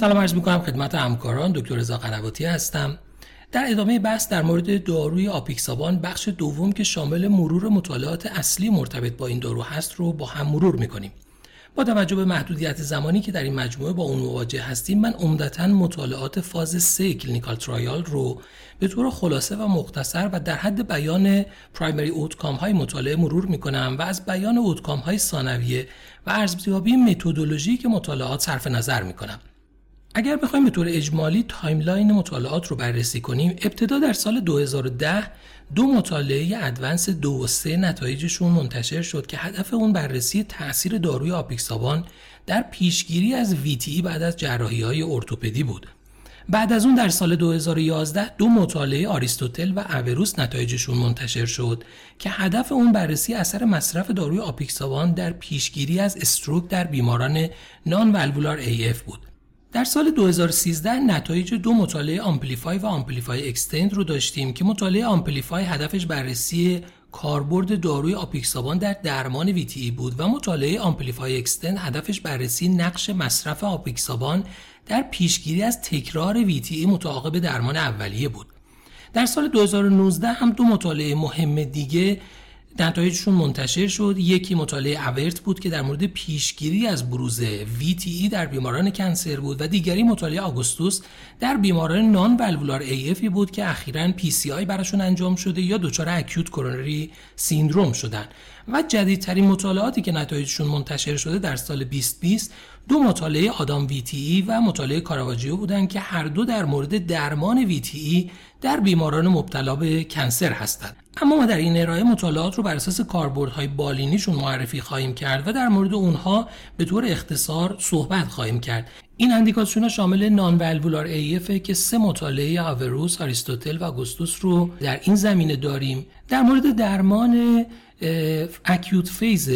سلام عرض می‌کنم خدمت همکاران. دکتر رضا قنواتی هستم. در ادامه بحث در مورد داروی آپیکسابان بخش دوم که شامل مرور مطالعات اصلی مرتبط با این دارو هست رو با هم مرور می‌کنیم. با توجه به محدودیت زمانی که در این مجموعه با اون مواجه هستیم من عمدتا مطالعات فاز 3 clinical trial رو به طور خلاصه و مختصر و در حد بیان primary outcome های مطالعه مرور می کنم و از بیان outcome های ثانویه و ارزیابی متدولوژی که مطالعات صرف نظر می کنم اگر بخوایم به طور اجمالی timeline مطالعات رو بررسی کنیم ابتدا در سال 2010 دو مطالعه ادوانس دو و سه نتایجشون منتشر شد که هدف اون بررسی تاثیر داروی آپیکسابان در پیشگیری از VTE بعد از جراحی های ارتوپدی بود. بعد از اون در سال 2011 دو مطالعه آریستوتل و اوروس نتایجشون منتشر شد که هدف اون بررسی اثر مصرف داروی آپیکسابان در پیشگیری از stroke در بیماران non-valvular AF بود. در سال 2013 نتایج دو مطالعه آمپلیفای و آمپلیفای اکستند رو داشتیم که مطالعه آمپلیفای هدفش بررسی کاربرد داروی آپیکسابان در درمان VTE بود و مطالعه آمپلیفای اکستند هدفش بررسی نقش مصرف آپیکسابان در پیشگیری از تکرار VTE متعاقب درمان اولیه بود. در سال 2019 هم دو مطالعه مهم دیگه نتایجشون منتشر شد. یکی مطالعه اورت بود که در مورد پیشگیری از بروز VTE در بیماران کنسر بود و دیگری مطالعه آگوستوس در بیماران نان والوولار AF بود که اخیرا PCI براشون انجام شده یا دچار اکیوت کرونری سیندروم شدن. و جدیدترین مطالعاتی که نتایجشون منتشر شده در سال 2020 دو مطالعه آدام VTE و مطالعه کاراواجیو بودند که هر دو در مورد درمان VTE در بیماران مبتلا به cancer هستند. اما ما در این ارائه مطالعات رو بر اساس کاربردهای بالینیشون معرفی خواهیم کرد و در مورد اونها به طور اختصار صحبت خواهیم کرد. این اندیکاسیون شامل non-valvular AF که سه مطالعه آوروس، آریستوتل و آگوستوس رو در این زمینه داریم. در مورد درمان acute phase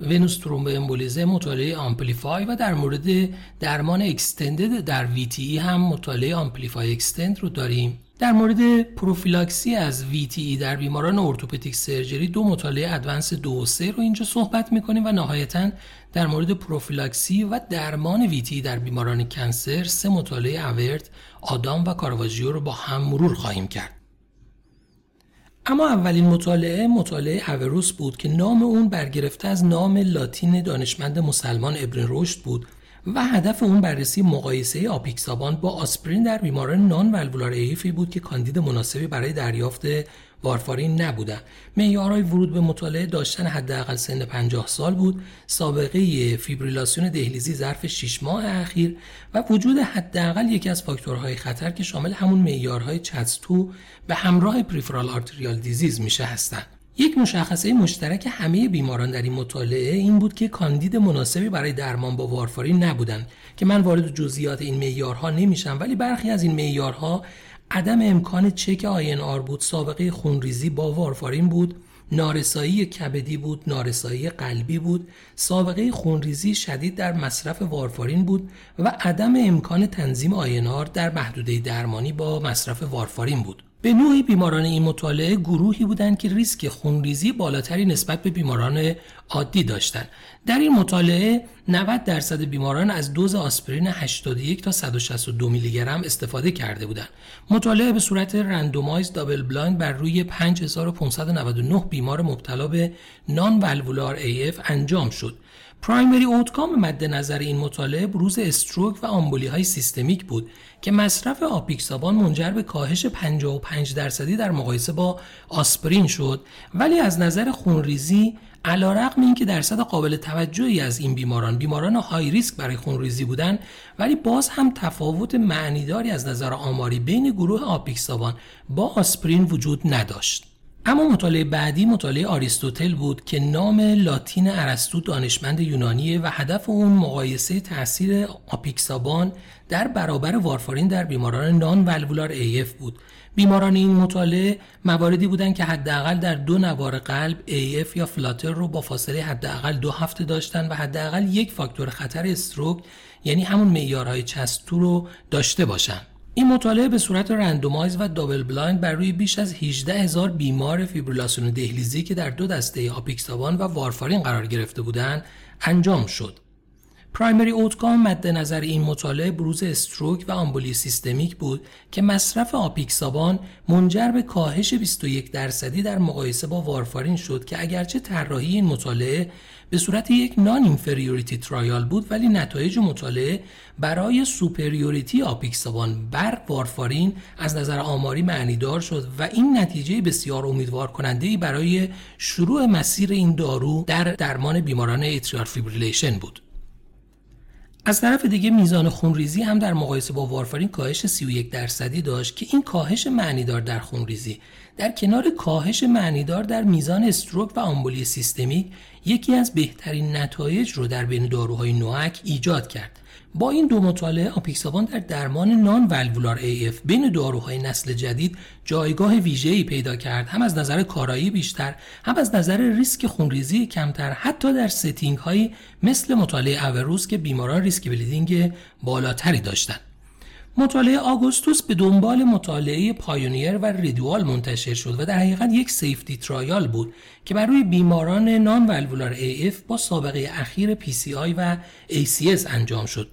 venous thromboembolism مطالعه آمپلیفای و در مورد درمان extended در VTE هم مطالعه آمپلیفای اکستند رو داریم. در مورد پروفیلاکسی از VTE در بیماران orthopedic surgery دو مطالعه ادوانس دو و سه رو اینجا صحبت می‌کنیم و نهایتا در مورد پروفیلاکسی و درمان VTE در بیماران cancer سه مطالعه اورت، آدام و کارواژیو رو با هم مرور خواهیم کرد. اما اولین مطالعه مطالعه اوروس بود که نام اون برگرفته از نام لاتین دانشمند مسلمان ابن رشد بود و هدف اون بررسی مقایسه آپیکسابان با آسپرین در بیماران non-valvular AF ی بود که کاندید مناسبی برای دریافت وارفارین نبودن. معیارهای ورود به مطالعه داشتن حداقل سن 50 سال بود. سابقه فیبریلاسیون دهلیزی ظرف 6 ماه اخیر و وجود حداقل یکی از فاکتورهای خطر که شامل همون معیارهای CHADS2 به همراه peripheral arterial disease میشه هستند یک مشخصه مشترک همه بیماران در این مطالعه این بود که کاندید مناسبی برای درمان با وارفارین نبودند که من وارد جزئیات این معیارها نمیشم ولی برخی از این معیارها عدم امکان چک آین آر بود سابقه خونریزی با وارفارین بود نارسایی کبدی بود نارسایی قلبی بود سابقه خونریزی شدید در مصرف وارفارین بود و عدم امکان تنظیم آینار در محدوده درمانی با مصرف وارفارین بود. به نوعی بیماران این مطالعه گروهی بودند که ریسک خونریزی بالاتری نسبت به بیماران عادی داشتند. در این مطالعه 90 درصد بیماران از دوز آسپرین 81 تا 162 میلی گرم استفاده کرده بودند. مطالعه به صورت randomized double blind بر روی 5599 بیمار مبتلا به non-valvular AF انجام شد. primary outcome مد نظر این مطالعه بروز stroke و آمبولی های سیستمیک بود که مصرف آپیکسابان منجر به کاهش 55 درصدی در مقایسه با آسپرین شد. ولی از نظر خونریزی علیرغم اینکه درصد قابل توجهی از این بیماران بیماران های ریسک برای خونریزی بودند ولی باز هم تفاوت معنیداری از نظر آماری بین گروه آپیکسابان با آسپرین وجود نداشت. اما مطالعه بعدی مطالعه آریستوتل بود که نام لاتین ارسطو دانشمند یونانیه و هدف اون مقایسه تاثیر آپیکسابان در برابر وارفارین در بیماران نان والوولار ایف بود. بیماران این مطالعه مواردی بودند که حداقل در دو نوار قلب AF یا flutter رو با فاصله حداقل دو هفته داشتن و حداقل یک فاکتور خطر stroke یعنی همون معیارهای CHADS2 رو داشته باشند. این مطالعه به صورت randomized و double blind بر روی بیش از 18 هزار بیمار فیبریلاسیون دهلیزی که در دو دسته آپیکسابان و وارفارین قرار گرفته بودند انجام شد. primary outcome مد نظر این مطالعه بروز stroke و آمبولی سیستمیک بود که مصرف آپیکسابان منجر به کاهش 21 درصدی در مقایسه با وارفارین شد که اگرچه طراحی این مطالعه به صورت یک non-inferiority trial بود ولی نتایج مطالعه برای superiority آپیکسابان بر وارفارین از نظر آماری معنیدار شد و این نتیجه بسیار امیدوار کننده برای شروع مسیر این دارو در درمان بیماران atrial fibrillation بود. از طرف دیگه میزان خونریزی هم در مقایسه با وارفارین کاهش 31 درصدی داشت که این کاهش معنیدار در خونریزی. در کنار کاهش معنیدار در میزان stroke و آمبولی سیستمیک یکی از بهترین نتایج رو در بین داروهای NOAC ایجاد کرد. با این دو مطالعه آپیکسابان در درمان non-valvular AF بین داروهای نسل جدید جایگاه ویژه‌ای پیدا کرد. هم از نظر کارایی بیشتر هم از نظر ریسک خونریزی کمتر حتی در setting هایی مثل مطالعه اوروز که بیماران ریسک bleeding بالاتری داشتند. مطالعه آگوستوس به دنبال مطالعه پایونیر و ریدوال منتشر شد و در حقیقت یک safety trial بود که بر روی بیماران non-valvular AF با سابقه اخیر PCI و ACS انجام شد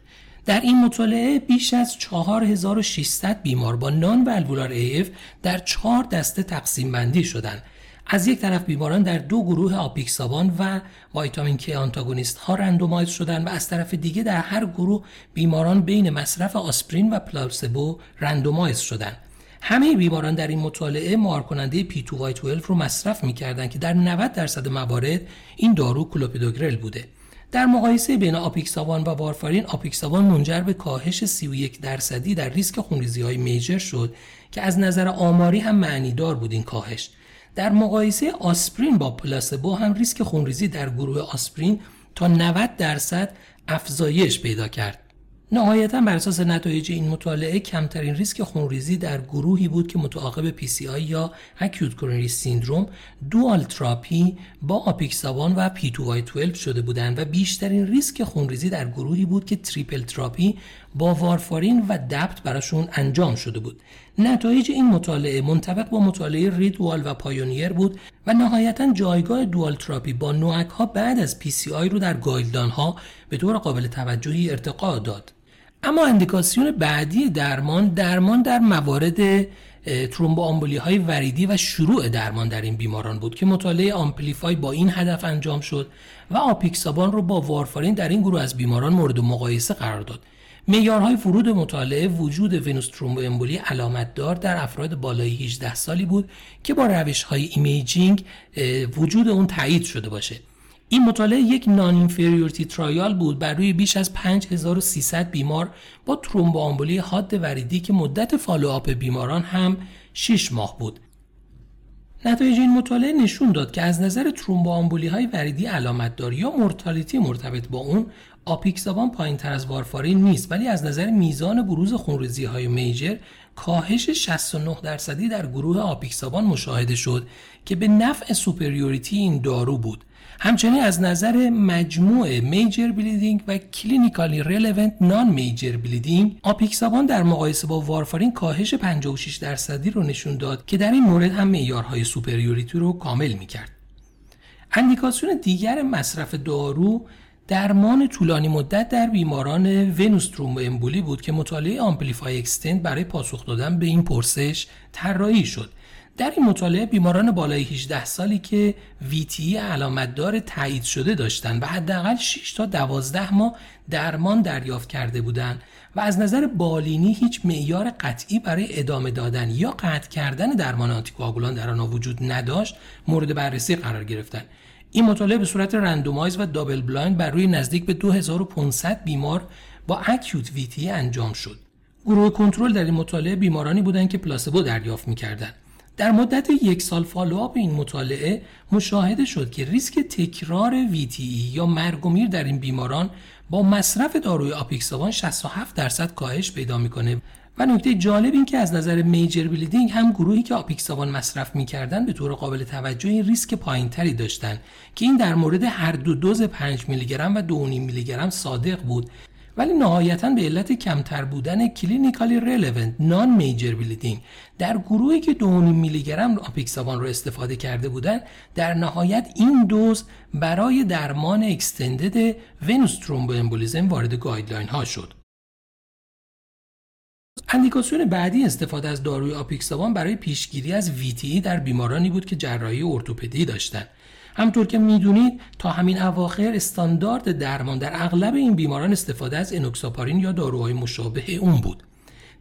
در این مطالعه بیش از 4600 بیمار با non-valvular AF در چهار دسته تقسیم بندی شدند. از یک طرف بیماران در دو گروه آپیکسابان و vitamin K antagonist ها randomize شدند و از طرف دیگه در هر گروه بیماران بین مصرف آسپرین و placebo randomize شدند. همه بیماران در این مطالعه مهارکننده P2Y12 رو مصرف می‌کردند که در 90 درصد موارد این دارو کلوپیدوگرل بوده. در مقایسه بین آپیکسابان و وارفارین آپیکسابان منجر به کاهش 31 درصدی در ریسک خونریزی های major شد که از نظر آماری هم معنیدار بود این کاهش در مقایسه آسپرین با placebo هم ریسک خونریزی در گروه آسپرین تا 90 درصد افزایش پیدا کرد. نهایتا بر اساس نتایج این مطالعه کمترین ریسک خونریزی در گروهی بود که متعاقب PCI یا acute coronary syndrome dual therapy با آپیکسابان و P2Y12 شده بودند و بیشترین ریسک خونریزی در گروهی بود که triple therapy با وارفارین و DAPT براشون انجام شده بود. نتایج این مطالعه منطبق با مطالعه ریدوال و پایونیر بود و نهایتا جایگاه dual therapy با NOAC ها بعد از آی رو در guideline ها به طور قابل توجهی ارتقا داد. اما اندیکاسیون بعدی درمان درمان در موارد ترومبو آمبولی های وریدی و شروع درمان در این بیماران بود که مطالعه AMPLIFY با این هدف انجام شد و آپیکسابان رو با وارفارین در این گروه از بیماران مورد مقایسه قرار داد. معیارهای ورود مطالعه وجود venous ترومبو امبولی علامت دار در افراد بالای 18 سالی بود که با روش های imaging وجود اون تایید شده باشه. این مطالعه یک non-inferiority trial بود بر روی بیش از 5300 بیمار با ترومبوآمبولی حاد وریدی که مدت follow-up بیماران هم 6 ماه بود. نتایج این مطالعه نشون داد که از نظر ترومبوآمبولی های وریدی علامت دار یا mortality مرتبط با اون آپیکسابان پایین تر از وارفارین نیست ولی از نظر میزان بروز خونریزی های major کاهش 69 درصدی در گروه آپیکسابان مشاهده شد که به نفع superiority این دارو بود همچنین از نظر مجموع major bleeding و clinically relevant non-major bleeding آپیکسابان در مقایسه با وارفارین کاهش 56 درصدی رو نشون داد که در این مورد هم معیارهای superiority رو کامل می‌کرد. اندیکاسیون دیگر مصرف دارو درمان طولانی مدت در بیماران venous ترومبو امبولی بود که مطالعه AMPLIFY extend برای پاسخ دادن به این پرسش طراحی شد. در این مطالعه بیماران بالای 18 سالی که VTE علامتدار تایید شده داشتند و حداقل 6 تا 12 ماه درمان دریافت کرده بودند و از نظر بالینی هیچ معیار قطعی برای ادامه دادن یا قطع کردن درمان آنتیکواگولان در آنها وجود نداشت مورد بررسی قرار گرفتند این مطالعه به صورت randomized و double blind بر روی نزدیک به 2500 بیمار با acute VTE انجام شد. گروه کنترل در این مطالعه بیمارانی بودند که placebo دریافت می‌کردند. در مدت یک سال follow-up این مطالعه مشاهده شد که ریسک تکرار VTE یا مرگ و میر در این بیماران با مصرف داروی آپیکسابان 67 درصد کاهش پیدا می‌کنه. و نکته جالب این که از نظر major bleeding هم گروهی که آپیکسابان مصرف می‌کردن به طور قابل توجه این ریسک پایینتری داشتن که این در مورد هر دو دوز 5 میلی گرم و 2.5 میلی گرم صادق بود. ولی نهایتا به علت کمتر بودن clinically relevant non-major bleeding در گروهی که 2.5 میلی گرم آپیکسابان رو استفاده کرده بودند در نهایت این دوز برای درمان extended venous thromboembolism وارد guideline ها شد. اندیکاسیون بعدی استفاده از داروی آپیکسابان برای پیشگیری از VTE در بیمارانی بود که جراحی ارتوپدی داشتند همطور که می‌دونید تا همین اواخر استاندارد درمان در اغلب این بیماران استفاده از انوکساپارین یا داروهای مشابه اون بود.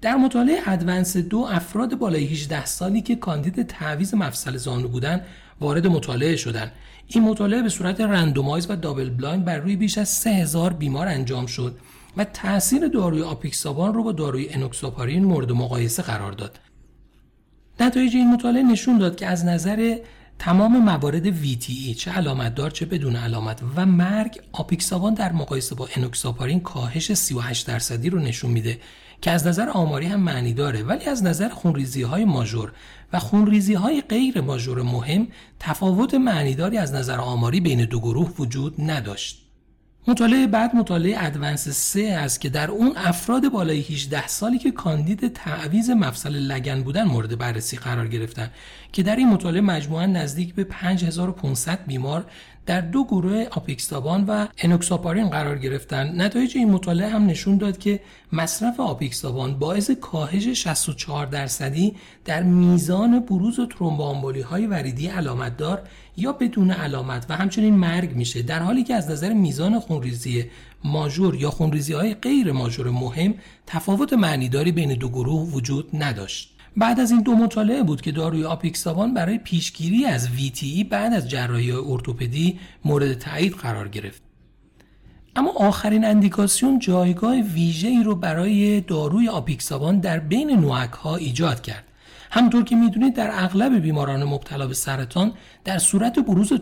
در مطالعه ADVANCE دو افراد بالای 18 سالی که کاندید تعویض مفصل زانو بودند وارد مطالعه شدند. این مطالعه به صورت randomized و double blind بر روی بیش از 3000 بیمار انجام شد و تاثیر داروی آپیکسابان رو با داروی انوکساپارین مورد مقایسه قرار داد. نتایج این مطالعه نشون داد که از نظر تمام موارد VTE چه علامت دار چه بدون علامت و مرگ آپیکسابان در مقایسه با انوکساپارین کاهش 38 درصدی رو نشون میده که از نظر آماری هم معنی داره ولی از نظر خونریزی های ماژور و خونریزی های غیر ماژور مهم تفاوت معنیداری از نظر آماری بین دو گروه وجود نداشت. مطالعه بعد مطالعه ادوانس 3 است که در اون افراد بالای 18 سالی که کاندید تعویز مفصل لگن بودن مورد بررسی قرار گرفتن که در این مطالعه مجموعا نزدیک به 5500 بیمار در دو گروه آپیکسابان و انوکساپارین قرار گرفتن. نتایج این مطالعه هم نشون داد که مصرف آپیکسابان باعث کاهش 64 درصدی در میزان بروز و ترومبوآمبولی های وریدی علامتدار یا بدون علامت و همچنین مرگ میشه در حالی که از نظر میزان خونریزی ماژور یا خونریزی های غیر ماژور مهم تفاوت معنیداری بین دو گروه وجود نداشت. بعد از این دو مطالعه بود که داروی آپیکسابان برای پیشگیری از VTE بعد از جراحی ارتوپدی مورد تایید قرار گرفت. اما آخرین اندیکاسیون جایگاه ویژه ای رو برای داروی آپیکسابان در بین NOAC ها ایجاد کرد. همطور که می‌دونید در اغلب بیماران مبتلا به سرطان در صورت بروز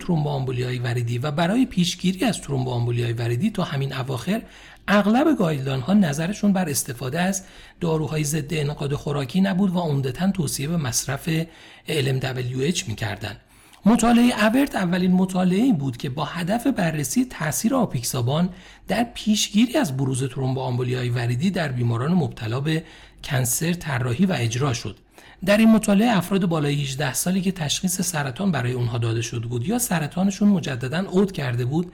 های وریدی و برای پیشگیری از های وریدی تا همین اواخر اغلب guideline ها نظرشون بر استفاده از داروهای ضد انعقاد خوراکی نبود و عمدتا توصیه به مصرف LMWH می‌کردند. مطالعه اورت اولین مطالعه بود که با هدف بررسی تاثیر آپیکسابان در پیشگیری از بروز های وریدی در بیماران مبتلا به کنسر طراحی و اجرا شد. در این مطالعه افراد بالای 18 سالی که تشخیص سرطان برای اونها داده شده بود یا سرطانشون مجددا عود کرده بود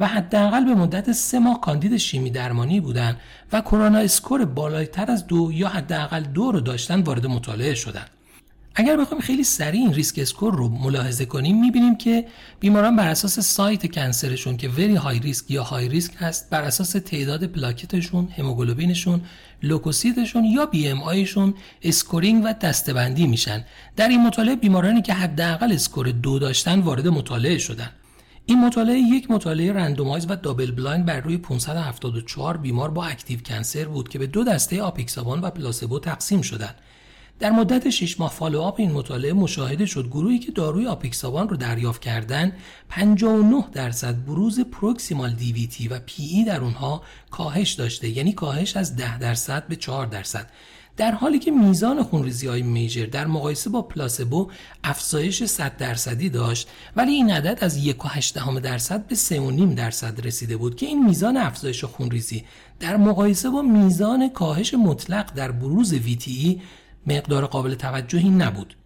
و حداقل به مدت سه ماه کاندید شیمی درمانی بودند و کرونا اسکور بالاتر از دو یا حداقل دو رو داشتن وارد مطالعه شدند. اگر بخوایم خیلی سریع این risk score رو ملاحظه کنیم می‌بینیم که بیماران بر اساس site cancer شون که very high risk یا high risk هست بر اساس تعداد پلاکتشون هموگلوبینشون لوکوسیتشون یا BMI شون scoring و دسته‌بندی میشن در این مطالعه بیمارانی که حداقل score دو داشتن وارد مطالعه شدن این مطالعه یک مطالعه randomized و double blind بر روی 574 بیمار با active cancer بود که به دو دسته آپیکسابان و placebo تقسیم شدند. در مدت 6 ماه follow-up این مطالعه مشاهده شد گروهی که داروی آپیکسابان رو دریافت کردند 59 درصد بروز proximal DVT و PE در اونها کاهش داشته یعنی کاهش از 10 درصد به 4 درصد در حالی که میزان خونریزی های major در مقایسه با placebo افزایش 100 درصدی داشت ولی این عدد از 1.8 درصد به 3.5 درصد رسیده بود که این میزان افزایش خونریزی در مقایسه با میزان کاهش مطلق در بروز VTE مقدار قابل توجهی نبود.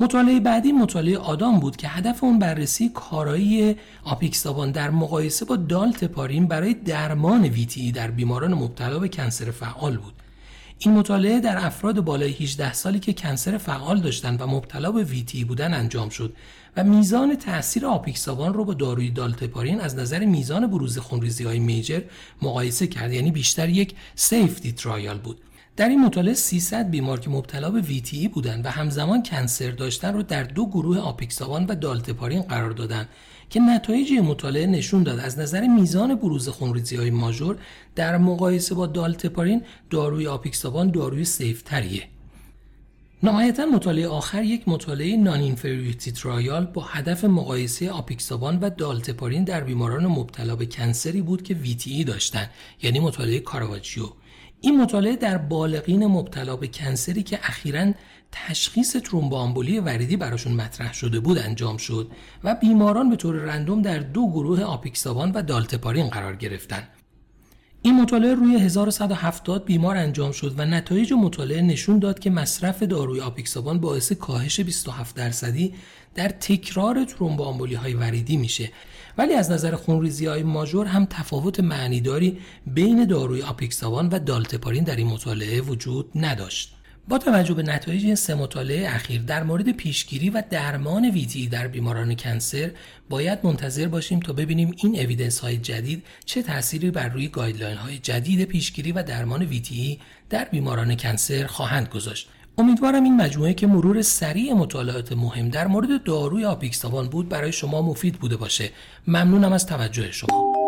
مطالعه بعدی مطالعه آدام بود که هدف اون بررسی کارایی آپیکسابان در مقایسه با دالتپارین برای درمان ویتی در بیماران مبتلا به کنسر فعال بود. این مطالعه در افراد بالای 18 سالی که کنسر فعال داشتند و مبتلا به ویتی بودن انجام شد و میزان تاثیر آپیکسابان رو با داروی دالتپارین از نظر میزان بروز خونریزی های میجر مقایسه کرد. یعنی بیشتر یک safety trial بود. در این مطالعه 300 بیمار که مبتلا به VTE بودند و همزمان cancer داشتن رو در دو گروه آپیکسابان و دالتپارین قرار دادند که نتایج مطالعه نشون داد. از نظر میزان بروز خونریزی های ماژور در مقایسه با دالتپارین داروی آپیکسابان داروی safe تریه. نهایتا مطالعه آخر یک مطالعه non-inferiority trial با هدف مقایسه آپیکسابان و دالتپارین در بیماران مبتلا به cancer ی بود که VTE داشتند یعنی مطالعه کارواجیو این مطالعه در بالغین مبتلا به کنسری که اخیرا تشخیص ترومبوآمبولی وریدی براشون مطرح شده بود انجام شد و بیماران به طور رندوم در دو گروه آپیکسابان و دالتپارین قرار گرفتند. این مطالعه روی 1170 بیمار انجام شد و نتایج مطالعه نشون داد که مصرف داروی آپیکسابان باعث کاهش 27 درصدی در تکرار ترومبوآمبولی های وریدی میشه ولی از نظر خونریزی های ماژور هم تفاوت معنیداری بین داروی آپیکسابان و دالتپارین در این مطالعه وجود نداشت. با توجه به نتایج این سه مطالعه اخیر در مورد پیشگیری و درمان VTE در بیماران cancer باید منتظر باشیم تا ببینیم این evidence های جدید چه تأثیری بر روی guideline های جدید پیشگیری و درمان VTE در بیماران cancer خواهند گذاشت. امیدوارم این مجموعه که مرور سریع مطالعات مهم در مورد داروی آپیکسابان بود برای شما مفید بوده باشه. ممنونم از توجه شما.